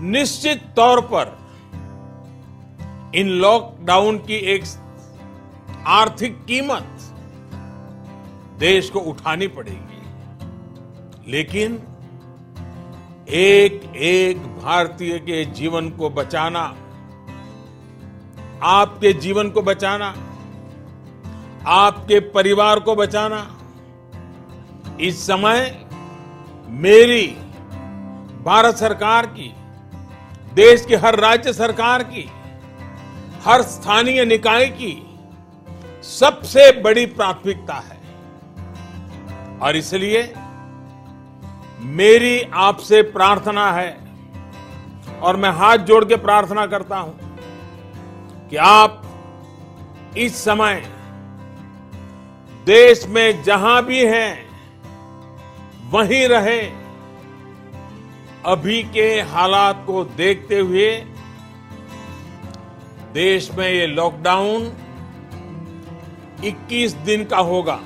निश्चित तौर पर इन लॉकडाउन की एक आर्थिक कीमत देश को उठानी पड़ेगी। लेकिन एक एक भारतीय के जीवन को बचाना, आपके जीवन को बचाना, आपके परिवार को बचाना, इस समय मेरी भारत सरकार की देश की हर राज्य सरकार की, हर स्थानीय निकाय की सबसे बड़ी प्राथमिकता है। और इसलिए मेरी आपसे प्रार्थना है, और मैं हाथ जोड़ के प्रार्थना करता हूँ कि आप इस समय देश में जहाँ भी हैं, वहीं रहे। अभी के हालात को देखते हुए देश में ये लॉकडाउन 21 दिन का होगा।